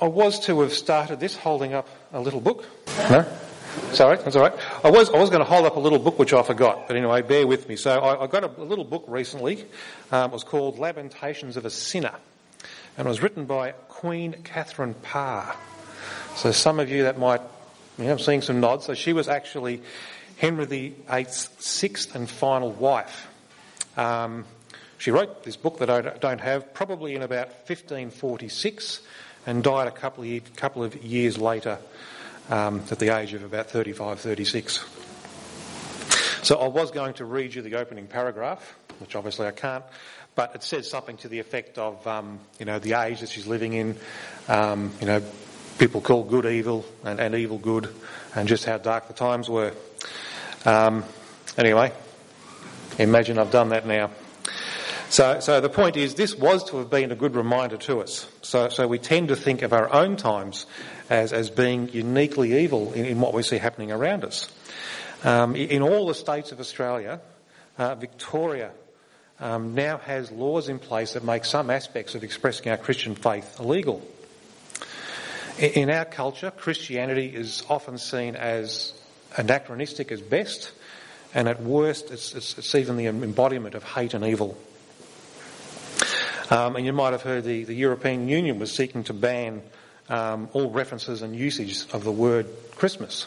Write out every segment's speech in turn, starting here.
I was to have started this holding up a little book. No? Sorry, that's all right. I was, I was going to hold up a little book which I forgot, but anyway, bear with me. So I, I got a, a, little book recently. Um, it was called Lamentations of a Sinner, and it was written by Queen Catherine Parr. So some of you that might, you know, I'm seeing some nods. So she was actually Henry VIII's sixth and final wife. Um, she wrote this book that I don't have, probably in about 1546, and died a couple of, couple of years later um, at the age of about 35, 36. So I was going to read you the opening paragraph, which obviously I can't, but it says something to the effect of, um, you know, the age that she's living in, um, you know, people call good evil and, and, evil good, and just how dark the times were. Um, anyway, imagine I've done that now. So, so the point is, this was to have been a good reminder to us. So, so we tend to think of our own times as, as being uniquely evil in, in what we see happening around us. Um, in all the states of Australia, uh, Victoria um, now has laws in place that make some aspects of expressing our Christian faith illegal. In, in our culture, Christianity is often seen as anachronistic as best, and at worst, it's, it's, it's even the embodiment of hate and evil. Um, and you might have heard the, the European Union was seeking to ban um, all references and usage of the word Christmas.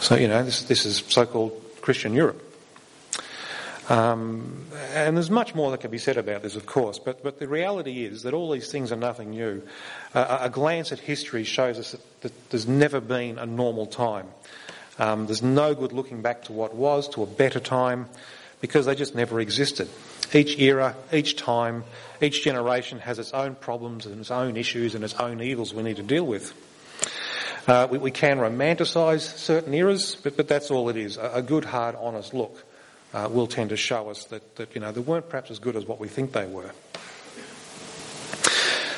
So, you know, this, this is so-called Christian Europe. Um, and there's much more that can be said about this, of course, but, but the reality is that all these things are nothing new. Uh, a glance at history shows us that, that there's never been a normal time. Um, there's no good looking back to what was, to a better time, because they just never existed. Each era, each time, each generation has its own problems and its own issues and its own evils we need to deal with. Uh, we, we, can romanticise certain eras, but, but that's all it is. A, a good, hard, honest look uh, will tend to show us that, that, you know, they weren't perhaps as good as what we think they were.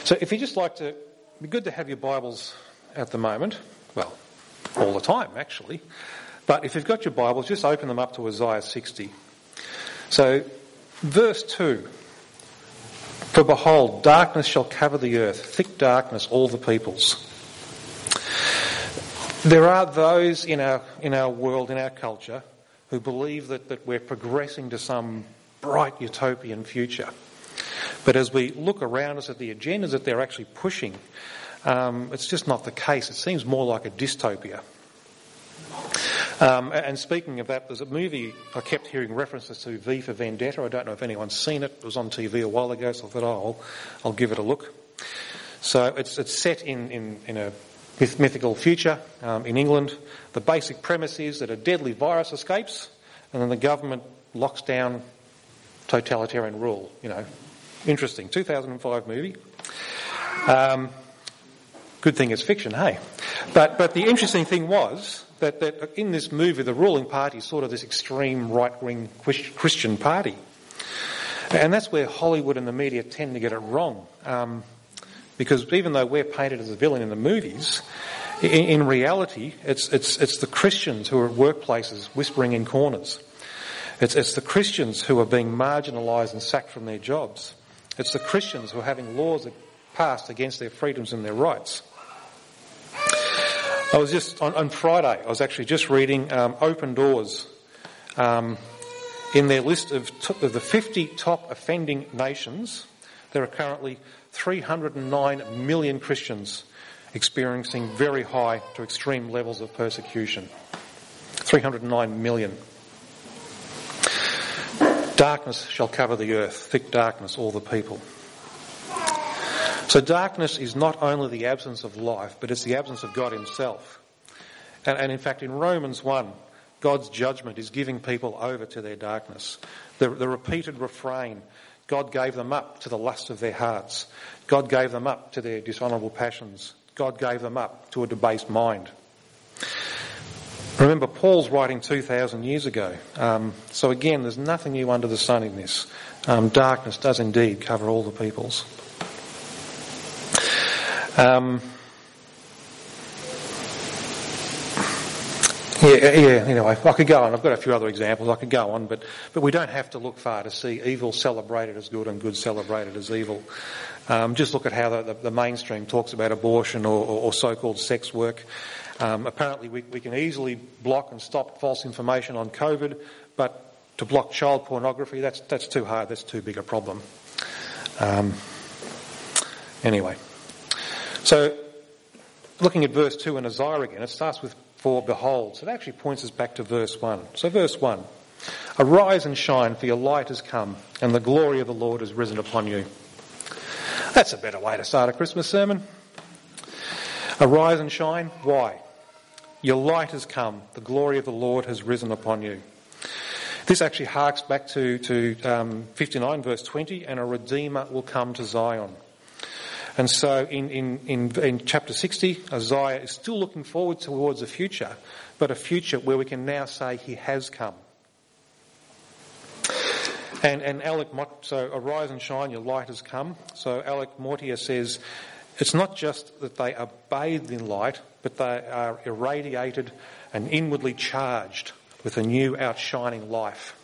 So if you just like to, it'd be good to have your Bibles at the moment. Well, all the time, actually. But if you've got your Bibles, just open them up to Isaiah 60. So Verse 2 For behold, darkness shall cover the earth, thick darkness all the peoples. There are those in our, in our world, in our culture, who believe that, that we're progressing to some bright utopian future. But as we look around us at the agendas that they're actually pushing, um, it's just not the case. It seems more like a dystopia. Um, and speaking of that, there's a movie I kept hearing references to, V for Vendetta. I don't know if anyone's seen it. It was on TV a while ago, so I thought, oh, I'll, I'll give it a look. So it's, it's set in, in, in a myth, mythical future um, in England. The basic premise is that a deadly virus escapes, and then the government locks down totalitarian rule. You know, interesting. 2005 movie. Um, good thing it's fiction, hey? But, but the interesting thing was that, that in this movie, the ruling party is sort of this extreme right-wing Christian party. And that's where Hollywood and the media tend to get it wrong. Um, because even though we're painted as a villain in the movies, in, in reality, it's, it's, it's the Christians who are at workplaces whispering in corners. It's, it's the Christians who are being marginalised and sacked from their jobs. It's the Christians who are having laws passed against their freedoms and their rights. I was just on, on Friday. I was actually just reading um, Open Doors. Um, in their list of, t- of the 50 top offending nations, there are currently 309 million Christians experiencing very high to extreme levels of persecution. 309 million. Darkness shall cover the earth, thick darkness all the people. So darkness is not only the absence of life, but it's the absence of God Himself. And, and in fact, in Romans 1, God's judgment is giving people over to their darkness. The, the repeated refrain, God gave them up to the lust of their hearts. God gave them up to their dishonourable passions. God gave them up to a debased mind. Remember, Paul's writing 2,000 years ago. Um, so again, there's nothing new under the sun in this. Um, darkness does indeed cover all the peoples. Um, Yeah, yeah, anyway, I could go on. I've got a few other examples. I could go on, but, but we don't have to look far to see evil celebrated as good and good celebrated as evil. Um, just look at how the, the, the, mainstream talks about abortion or, or, or so-called sex work. Um, apparently we, we can easily block and stop false information on COVID, but to block child pornography, that's, that's too hard. That's too big a problem. Um, anyway. So, looking at verse 2 in Isaiah again, it starts with for behold. So it actually points us back to verse 1. So verse 1. Arise and shine, for your light has come, and the glory of the Lord has risen upon you. That's a better way to start a Christmas sermon. Arise and shine. Why? Your light has come. The glory of the Lord has risen upon you. This actually harks back to, to um, 59 verse 20, and a redeemer will come to Zion. And so in, in, in, in chapter 60, Isaiah is still looking forward towards a future, but a future where we can now say he has come. And, and Alec so arise and shine, your light has come. So Alec Motyer says, it's not just that they are bathed in light, but they are irradiated and inwardly charged with a new outshining life.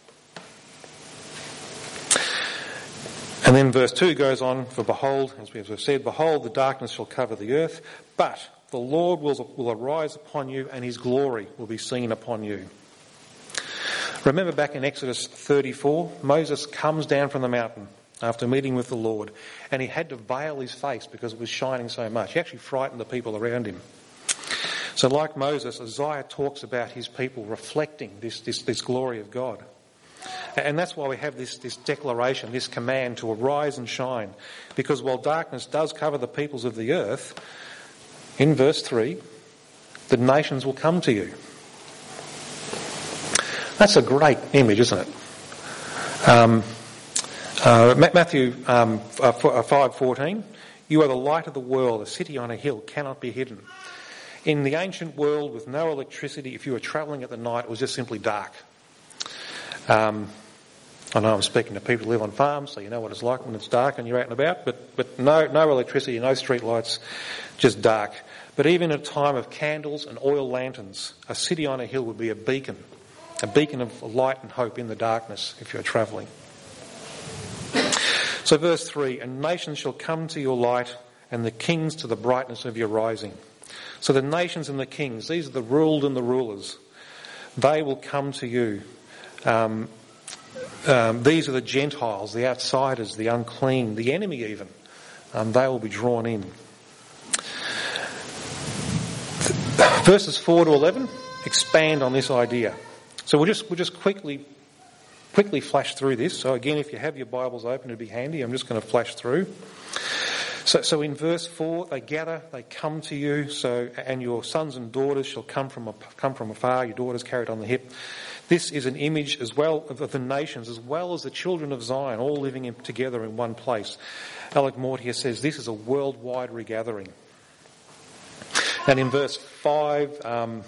And then verse 2 goes on, For behold, as we have said, behold, the darkness shall cover the earth, but the Lord will, will arise upon you and his glory will be seen upon you. Remember back in Exodus 34, Moses comes down from the mountain after meeting with the Lord and he had to veil his face because it was shining so much. He actually frightened the people around him. So like Moses, Isaiah talks about his people reflecting this, this, this glory of God. And that's why we have this, this declaration, this command to arise and shine. Because while darkness does cover the peoples of the earth, in verse 3, the nations will come to you. That's a great image, isn't it? Um, uh, Matthew um, uh, 5.14, uh, You are the light of the world, a city on a hill cannot be hidden. In the ancient world with no electricity, if you were travelling at the night, it was just simply dark. Um, I know I'm speaking to people who live on farms, so you know what it's like when it's dark and you're out and about, but, but no, no electricity, no street lights, just dark. But even at a time of candles and oil lanterns, a city on a hill would be a beacon, a beacon of light and hope in the darkness if you're travelling. So verse 3, and nations shall come to your light and the kings to the brightness of your rising. So the nations and the kings, these are the ruled and the rulers, they will come to you um, um, these are the Gentiles, the outsiders, the unclean, the enemy even. Um, they will be drawn in. Verses 4 to 11 expand on this idea. So we'll just, we'll just quickly, quickly flash through this. So again, if you have your Bibles open, it'd be handy. I'm just going to flash through. So, so in verse 4, they gather, they come to you, so, and your sons and daughters shall come from, a, come from afar, your daughters carried on the hip. This is an image as well of the nations, as well as the children of Zion, all living in, together in one place. Alec Motyer says this is a worldwide regathering. And in verse 5, um,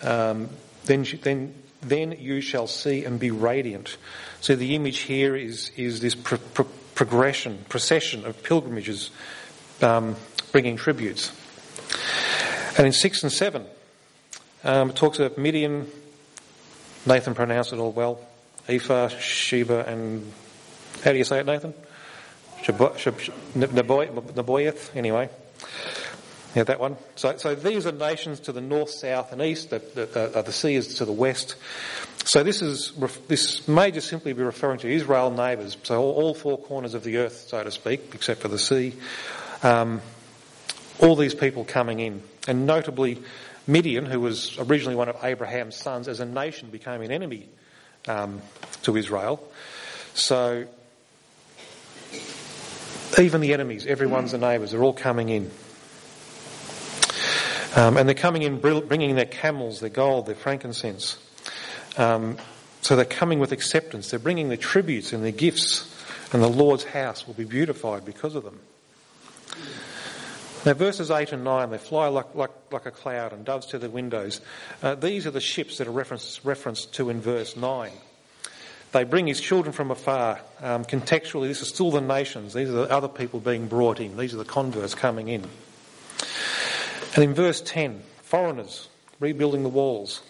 um, then, then, then you shall see and be radiant. So the image here is, is this pro- pro- progression, procession of pilgrimages um, bringing tributes. And in 6 and 7, um, it talks about Midian, Nathan pronounced it all well. Ephah, Sheba, and how do you say it, Nathan? Nebaioth, anyway. Yeah, that one. So, so these are nations to the north, south, and east. The sea is to the west. So this is this may just simply be referring to Israel neighbours. So all, all four corners of the earth, so to speak, except for the sea. Um, all these people coming in, and notably Midian, who was originally one of Abraham's sons, as a nation became an enemy um, to Israel. So even the enemies, everyone's the neighbours, they're all coming in. Um, and they're coming in bringing their camels, their gold, their frankincense. Um, so they're coming with acceptance. They're bringing their tributes and their gifts, and the Lord's house will be beautified because of them. Now, verses 8 and 9, they fly like, like, like a cloud and doves to the windows. Uh, these are the ships that are referenced, referenced to in verse 9. They bring his children from afar. Um, contextually, this is still the nations. These are the other people being brought in. These are the converts coming in. And in verse 10, foreigners rebuilding the walls.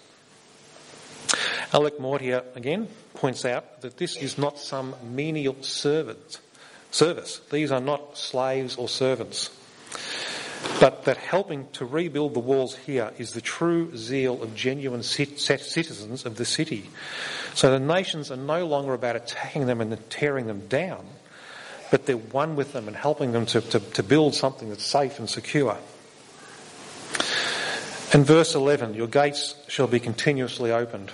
Alec Motyer again points out that this is not some menial servant, service. These are not slaves or servants. But that helping to rebuild the walls here is the true zeal of genuine citizens of the city. So the nations are no longer about attacking them and tearing them down, but they're one with them and helping them to, to, to build something that's safe and secure. And verse 11, your gates shall be continuously opened.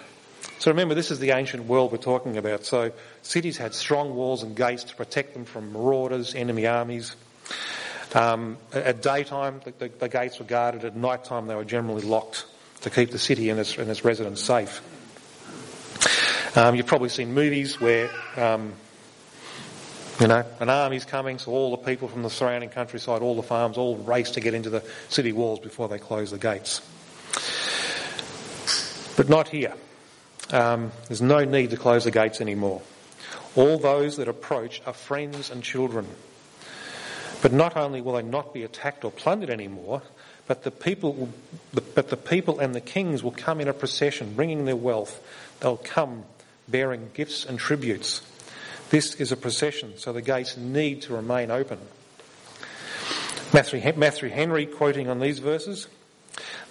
So remember, this is the ancient world we're talking about. So cities had strong walls and gates to protect them from marauders, enemy armies. Um, at daytime, the, the, the, gates were guarded. At night time, they were generally locked to keep the city and its, and its residents safe. Um, you've probably seen movies where, um, you know, an army's coming, so all the people from the surrounding countryside, all the farms, all race to get into the city walls before they close the gates. But not here. Um, there's no need to close the gates anymore. All those that approach are friends and children. But not only will they not be attacked or plundered anymore, but the people, but the people and the kings will come in a procession, bringing their wealth. They'll come bearing gifts and tributes. This is a procession, so the gates need to remain open. Matthew Henry, quoting on these verses,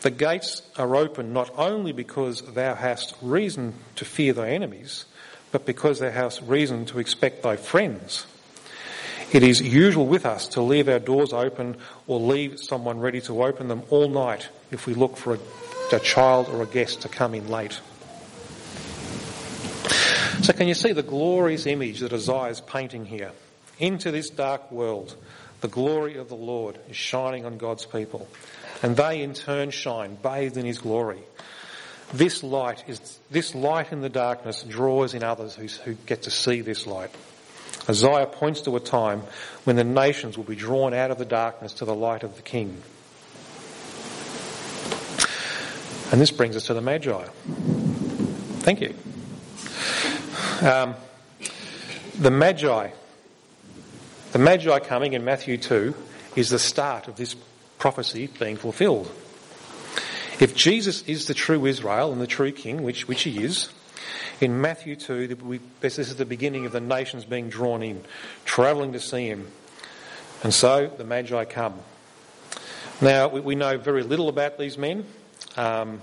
the gates are open not only because thou hast reason to fear thy enemies, but because thou hast reason to expect thy friends. It is usual with us to leave our doors open or leave someone ready to open them all night if we look for a, a child or a guest to come in late. So can you see the glorious image that Isaiah is painting here? Into this dark world, the glory of the Lord is shining on God's people. And they in turn shine, bathed in his glory. This light is, this light in the darkness draws in others who, who get to see this light. Isaiah points to a time when the nations will be drawn out of the darkness to the light of the King. And this brings us to the Magi. Thank you. Um, the Magi, the Magi coming in Matthew 2 is the start of this prophecy being fulfilled. If Jesus is the true Israel and the true King, which, which he is, in Matthew 2, this is the beginning of the nations being drawn in, travelling to see him. And so the Magi come. Now, we, we know very little about these men, um,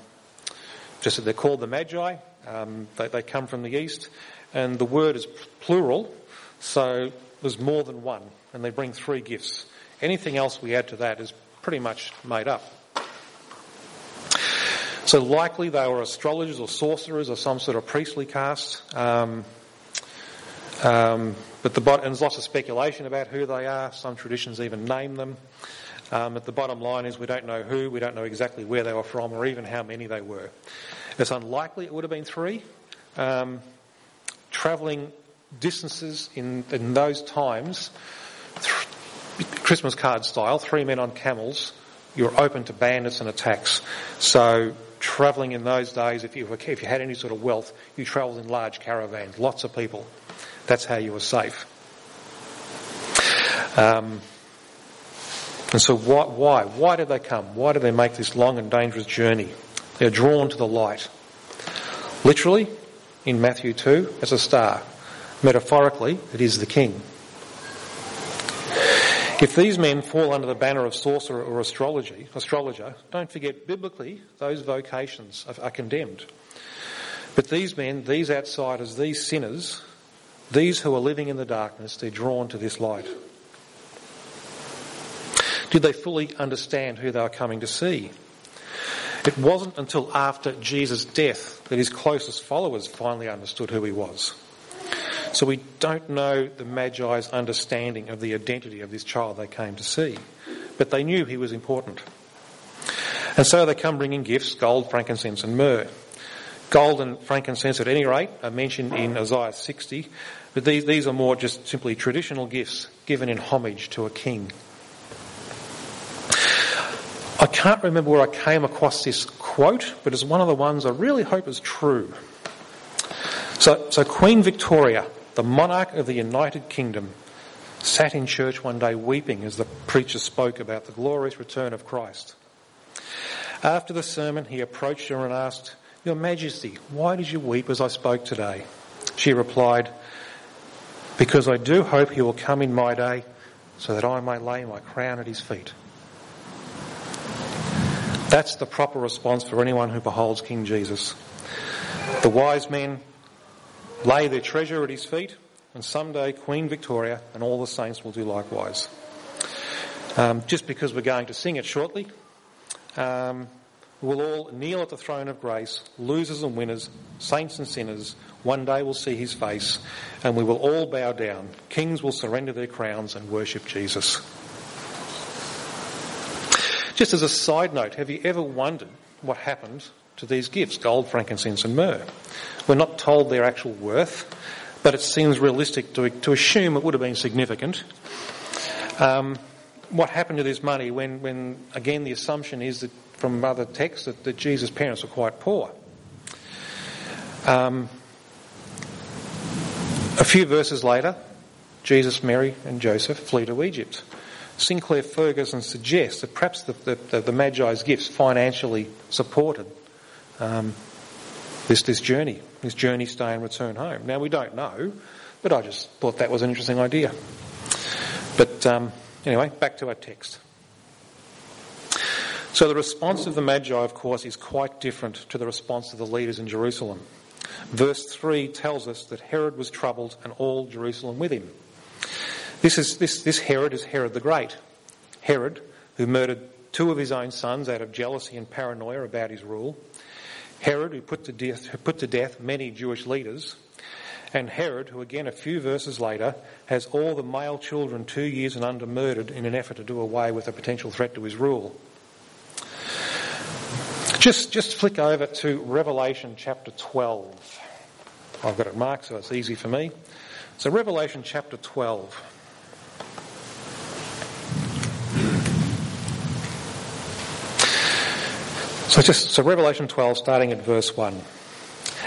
just that they're called the Magi. Um, they, they come from the east, and the word is plural, so there's more than one, and they bring three gifts. Anything else we add to that is pretty much made up. So likely they were astrologers or sorcerers or some sort of priestly caste. Um, um, but the bot- and there's lots of speculation about who they are. Some traditions even name them. Um, but the bottom line is we don't know who, we don't know exactly where they were from, or even how many they were. It's unlikely it would have been three. Um, travelling distances in, in those times, th- Christmas card style, three men on camels, you're open to bandits and attacks. So travelling in those days, if you, were, if you had any sort of wealth, you travelled in large caravans, lots of people. That's how you were safe. Um, and so why, why? Why did they come? Why did they make this long and dangerous journey? They're drawn to the light. Literally, in Matthew 2, as a star. Metaphorically, it is the king. If these men fall under the banner of sorcerer or astrology, astrologer, don't forget biblically those vocations are, are condemned. But these men, these outsiders, these sinners, these who are living in the darkness, they're drawn to this light. Did they fully understand who they were coming to see? It wasn't until after Jesus' death that his closest followers finally understood who he was. So we don't know the Magi's understanding of the identity of this child they came to see, but they knew he was important. And so they come bringing gifts, gold, frankincense and myrrh. Gold and frankincense at any rate are mentioned in Isaiah 60, but these, these are more just simply traditional gifts given in homage to a king. I can't remember where I came across this quote, but it's one of the ones I really hope is true. So, so Queen Victoria the monarch of the United Kingdom, sat in church one day weeping as the preacher spoke about the glorious return of Christ. After the sermon, he approached her and asked, Your Majesty, why did you weep as I spoke today? She replied, Because I do hope he will come in my day so that I may lay my crown at his feet. That's the proper response for anyone who beholds King Jesus. The wise men lay their treasure at his feet, and someday Queen Victoria and all the saints will do likewise. Um, just because we're going to sing it shortly, um, we'll all kneel at the throne of grace, losers and winners, saints and sinners. One day we'll see his face, and we will all bow down. Kings will surrender their crowns and worship Jesus. Just as a side note, have you ever wondered what happened to these gifts, gold, frankincense and myrrh? We're not told their actual worth, but it seems realistic to, to assume it would have been significant. Um, what happened to this money when, when, again, the assumption is that from other texts that, that Jesus' parents were quite poor? Um, a few verses later, Jesus, Mary, and Joseph flee to Egypt. Sinclair Ferguson suggests that perhaps the, the, the Magi's gifts financially supported um, this, this journey, this journey, stay and return home. Now we don't know, but I just thought that was an interesting idea. But um, anyway, back to our text. So the response of the Magi, of course, is quite different to the response of the leaders in Jerusalem. Verse 3 tells us that Herod was troubled and all Jerusalem with him. This, is, this, this Herod is Herod the Great. Herod, who murdered two of his own sons out of jealousy and paranoia about his rule. Herod, who put to death, who put to death many Jewish leaders. And Herod, who again a few verses later has all the male children two years and under murdered in an effort to do away with a potential threat to his rule. Just, just flick over to Revelation chapter 12. I've got it marked so it's easy for me. So Revelation chapter 12. So just so Revelation 12, starting at verse 1.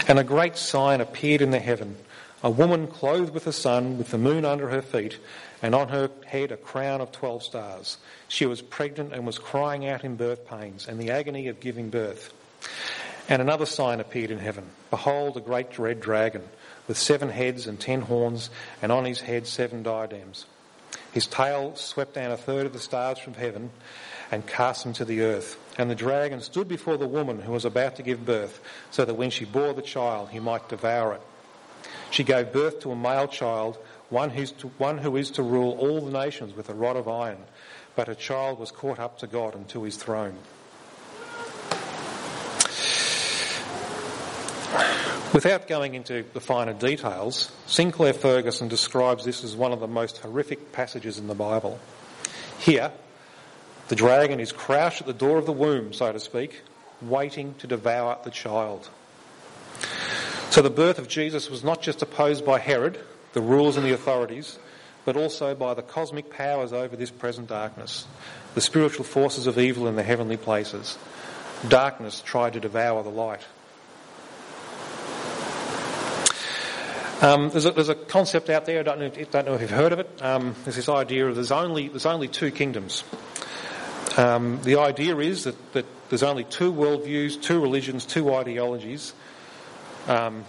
And a great sign appeared in the heaven, a woman clothed with the sun, with the moon under her feet, and on her head a crown of twelve stars. She was pregnant and was crying out in birth pains and the agony of giving birth. And another sign appeared in heaven. Behold, a great red dragon, with seven heads and ten horns, and on his head seven diadems. His tail swept down a third of the stars from heaven and cast them to the earth. And the dragon stood before the woman who was about to give birth, so that when she bore the child, he might devour it. She gave birth to a male child, one, who's to, one who is to rule all the nations with a rod of iron. But her child was caught up to God and to his throne. Without going into the finer details, Sinclair Ferguson describes this as one of the most horrific passages in the Bible. Here, the dragon is crouched at the door of the womb, so to speak, waiting to devour the child. So the birth of Jesus was not just opposed by Herod, the rulers and the authorities, but also by the cosmic powers over this present darkness, the spiritual forces of evil in the heavenly places. Darkness tried to devour the light. Um, there's, a, there's, a, concept out there, I don't know, don't know if you've heard of it. Um, there's this idea of there's only, there's only two kingdoms. Um, the idea is that, that, there's only two worldviews, two religions, two ideologies um,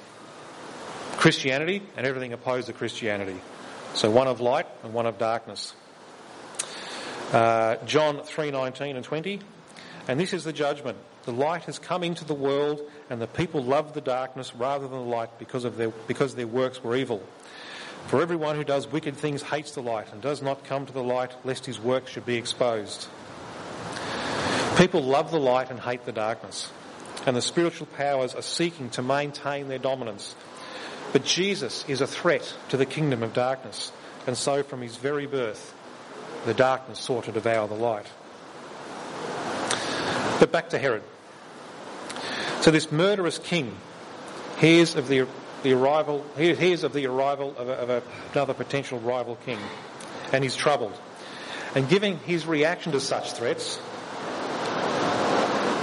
Christianity and everything opposed to Christianity. So one of light and one of darkness. Uh, John 3:19 and 20. And this is the judgment. The light has come into the world, and the people loved the darkness rather than the light because of their because their works were evil. For everyone who does wicked things hates the light and does not come to the light lest his work should be exposed. People love the light and hate the darkness, and the spiritual powers are seeking to maintain their dominance. But Jesus is a threat to the kingdom of darkness, and so from his very birth, the darkness sought to devour the light. But back to Herod. So this murderous king hears of the, the arrival, hears of the arrival of, a, of a, another potential rival king, and he's troubled. And giving his reaction to such threats,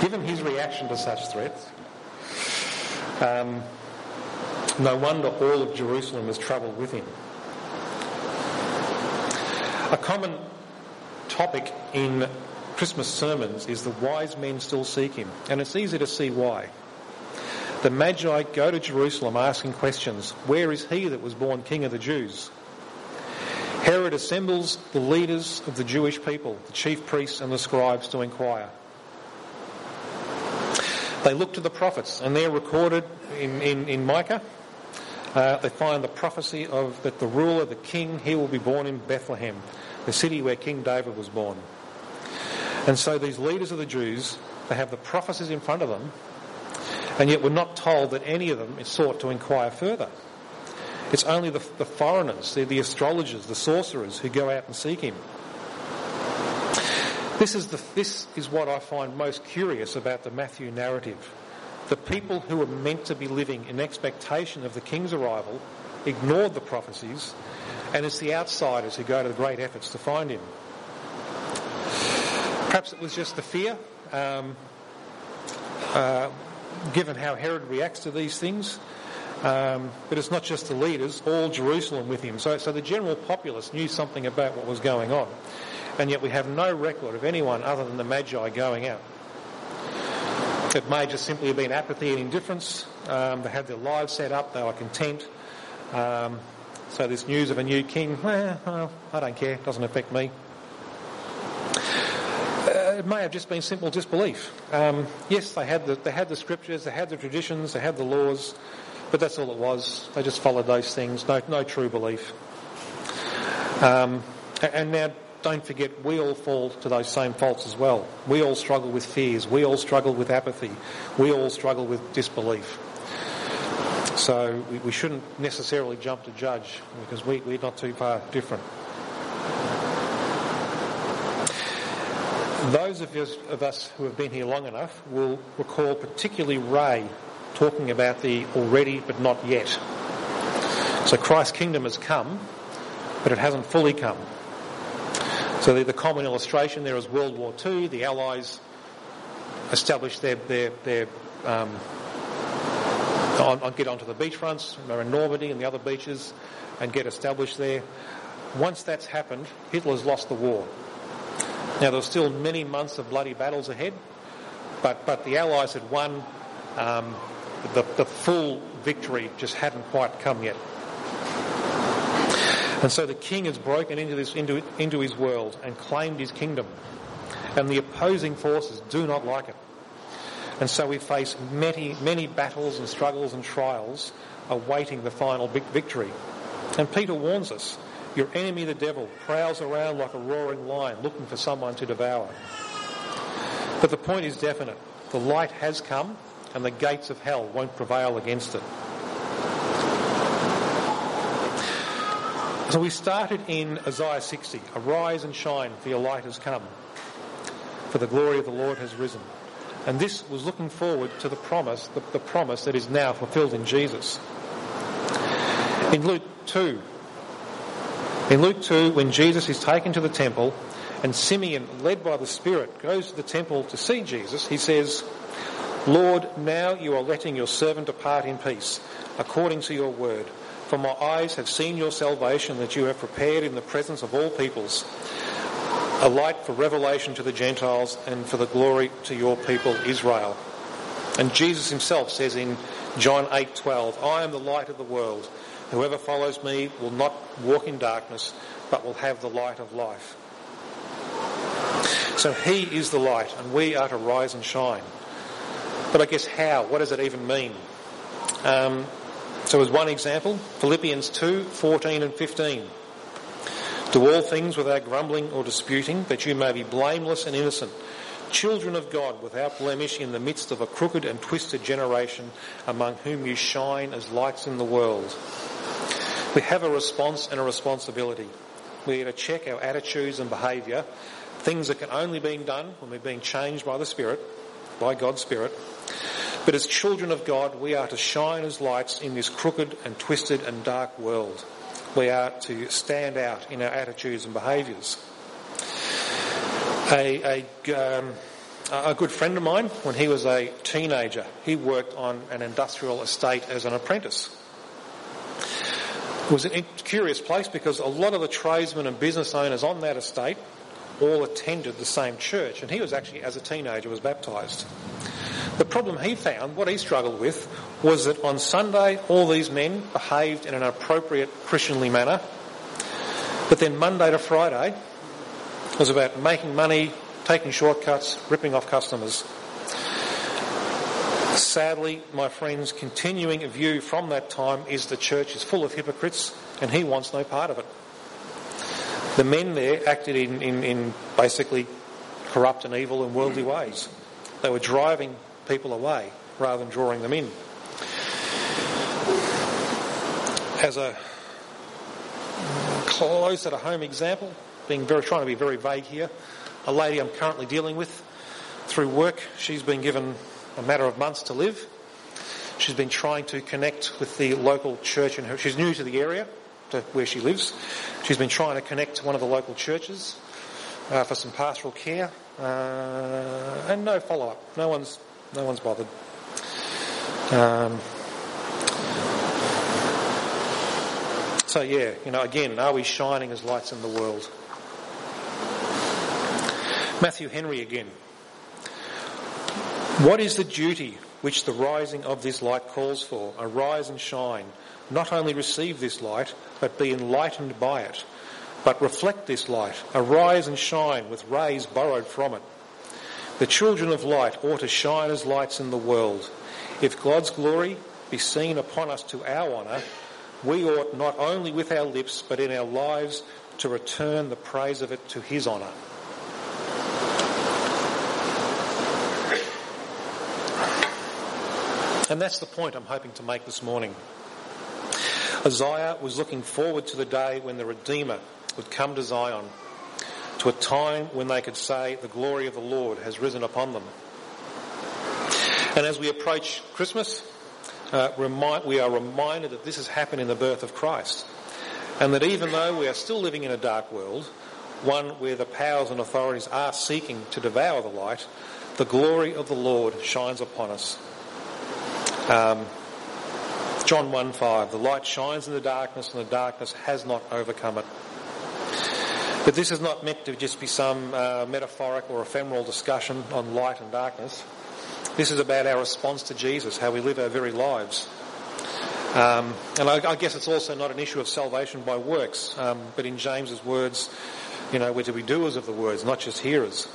Given his reaction to such threats, um, no wonder all of Jerusalem was troubled with him. A common topic in Christmas sermons is the wise men still seek him, and it's easy to see why. The Magi go to Jerusalem asking questions. Where is he that was born King of the Jews? Herod assembles the leaders of the Jewish people, the chief priests and the scribes, to inquire. They look to the prophets, and they're recorded in, in, in Micah. Uh, they find the prophecy of that the ruler, the king, he will be born in Bethlehem, the city where King David was born. And so these leaders of the Jews, they have the prophecies in front of them, and yet we're not told that any of them is sought to inquire further. It's only the, the foreigners, the, the astrologers, the sorcerers who go out and seek him. This is, the, this is what I find most curious about the Matthew narrative. The people who were meant to be living in expectation of the king's arrival ignored the prophecies, and it's the outsiders who go to the great efforts to find him. Perhaps it was just the fear, um, uh, given how Herod reacts to these things. Um, but it's not just the leaders, all Jerusalem with him. So, so the general populace knew something about what was going on and yet we have no record of anyone other than the Magi going out. It may just simply have been apathy and indifference. Um, they had their lives set up, they were content. Um, so this news of a new king, eh, well, I don't care, it doesn't affect me. Uh, it may have just been simple disbelief. Um, yes, they had, the, they had the scriptures, they had the traditions, they had the laws, but that's all it was. They just followed those things, no, no true belief. Um, and now don't forget we all fall to those same faults as well. We all struggle with fears. We all struggle with apathy. We all struggle with disbelief. So we, we shouldn't necessarily jump to judge because we, we're not too far different. Those of us, of us who have been here long enough will recall particularly Ray talking about the already but not yet. So Christ's kingdom has come, but it hasn't fully come. So the, the common illustration there is World War II. The Allies established their, their, their um, on, on, get onto the beachfronts, in Normandy and the other beaches, and get established there. Once that's happened, Hitler's lost the war. Now there were still many months of bloody battles ahead, but, but the Allies had won. Um, the, the full victory just hadn't quite come yet. And so the king has broken into, this, into, into his world and claimed his kingdom. And the opposing forces do not like it. And so we face many, many battles and struggles and trials awaiting the final victory. And Peter warns us, your enemy the devil prowls around like a roaring lion looking for someone to devour. But the point is definite. The light has come and the gates of hell won't prevail against it. So we started in Isaiah 60. Arise and shine, for your light has come, for the glory of the Lord has risen. And this was looking forward to the promise, the, the promise that is now fulfilled in Jesus. In Luke 2, in Luke 2, when Jesus is taken to the temple and Simeon, led by the Spirit, goes to the temple to see Jesus, he says, Lord, now you are letting your servant depart in peace, according to your word. For my eyes have seen your salvation that you have prepared in the presence of all peoples, a light for revelation to the Gentiles and for the glory to your people Israel. And Jesus himself says in John 8:12, I am the light of the world. Whoever follows me will not walk in darkness, but will have the light of life. So he is the light, and we are to rise and shine. But I guess how? What does it even mean? Um, so as one example, Philippians 2, 14 and 15. Do all things without grumbling or disputing, that you may be blameless and innocent, children of God without blemish in the midst of a crooked and twisted generation among whom you shine as lights in the world. We have a response and a responsibility. We are to check our attitudes and behaviour, things that can only be done when we're being changed by the Spirit, by God's Spirit, but as children of God, we are to shine as lights in this crooked and twisted and dark world. We are to stand out in our attitudes and behaviours. A, a, um, a good friend of mine, when he was a teenager, he worked on an industrial estate as an apprentice. It was a curious place because a lot of the tradesmen and business owners on that estate all attended the same church, and he was actually, as a teenager, was baptised. The problem he found, what he struggled with, was that on Sunday all these men behaved in an appropriate Christianly manner, but then Monday to Friday was about making money, taking shortcuts, ripping off customers. Sadly, my friends, continuing view from that time is the church is full of hypocrites and he wants no part of it. The men there acted in, in, in basically corrupt and evil and worldly ways. They were driving people away rather than drawing them in. As a closer to home example, being very trying to be very vague here, a lady I'm currently dealing with through work, she's been given a matter of months to live. She's been trying to connect with the local church in her. She's new to the area, to where she lives. She's been trying to connect to one of the local churches uh, for some pastoral care, uh, and no follow up. No one's no one's bothered. Um, so yeah, you know, again, are we shining as lights in the world? Matthew Henry again. What is the duty which the rising of this light calls for? Arise and shine. Not only receive this light, but be enlightened by it. But reflect this light. Arise and shine with rays borrowed from it. The children of light ought to shine as lights in the world. If God's glory be seen upon us to our honour, we ought not only with our lips, but in our lives to return the praise of it to his honour. And that's the point I'm hoping to make this morning. Isaiah was looking forward to the day when the Redeemer would come to Zion, to a time when they could say, The glory of the Lord has risen upon them. And as we approach Christmas, uh, remind, we are reminded that this has happened in the birth of Christ. And that even though we are still living in a dark world, one where the powers and authorities are seeking to devour the light, the glory of the Lord shines upon us um, John 1 5, the light shines in the darkness and the darkness has not overcome it. But this is not meant to just be some uh, metaphoric or ephemeral discussion on light and darkness. This is about our response to Jesus, how we live our very lives. Um, and I, I, guess it's also not an issue of salvation by works, um, but in James's words, you know, we're to be doers of the words, not just hearers.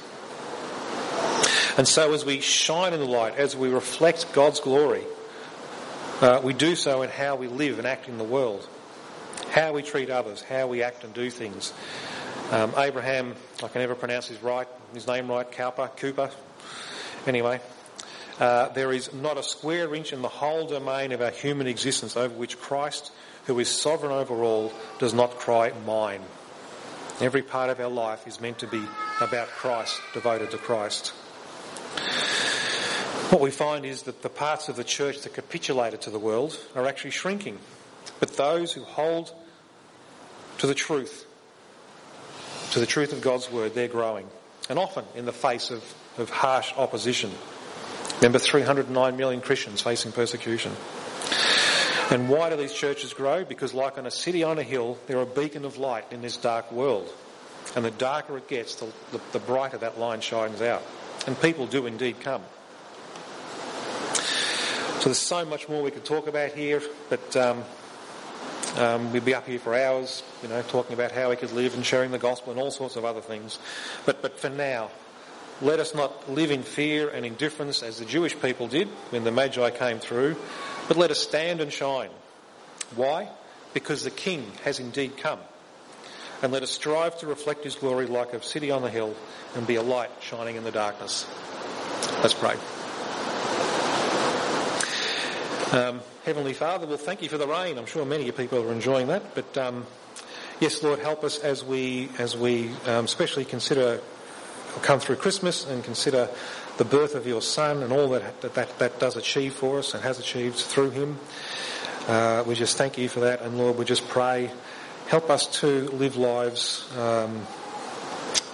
And so as we shine in the light, as we reflect God's glory, uh, we do so in how we live and act in the world, how we treat others, how we act and do things. Um, Abraham, I can never pronounce his right, his name right, Cowper, Cooper. Anyway, uh, there is not a square inch in the whole domain of our human existence over which Christ, who is sovereign over all, does not cry mine. Every part of our life is meant to be about Christ, devoted to Christ. What we find is that the parts of the church that capitulated to the world are actually shrinking. But those who hold to the truth, to the truth of God's word, they're growing. And often in the face of, of harsh opposition. Remember 309 million Christians facing persecution. And why do these churches grow? Because like on a city on a hill, they're a beacon of light in this dark world. And the darker it gets, the, the, the brighter that line shines out. And people do indeed come. So there's so much more we could talk about here, but um, um, we'd be up here for hours, you know, talking about how we could live and sharing the gospel and all sorts of other things. But, but for now, let us not live in fear and indifference as the Jewish people did when the Magi came through, but let us stand and shine. Why? Because the King has indeed come. And let us strive to reflect his glory like a city on the hill and be a light shining in the darkness. Let's pray. Um, Heavenly Father, well, thank you for the rain. I'm sure many people are enjoying that. But um, yes, Lord, help us as we, as we um, especially consider, come through Christmas and consider the birth of your Son and all that that, that, that does achieve for us and has achieved through him. Uh, we just thank you for that. And Lord, we just pray, help us to live lives, um,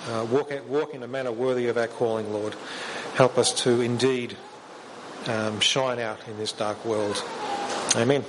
uh, walk, walk in a manner worthy of our calling, Lord. Help us to indeed um, shine out in this dark world. Amen.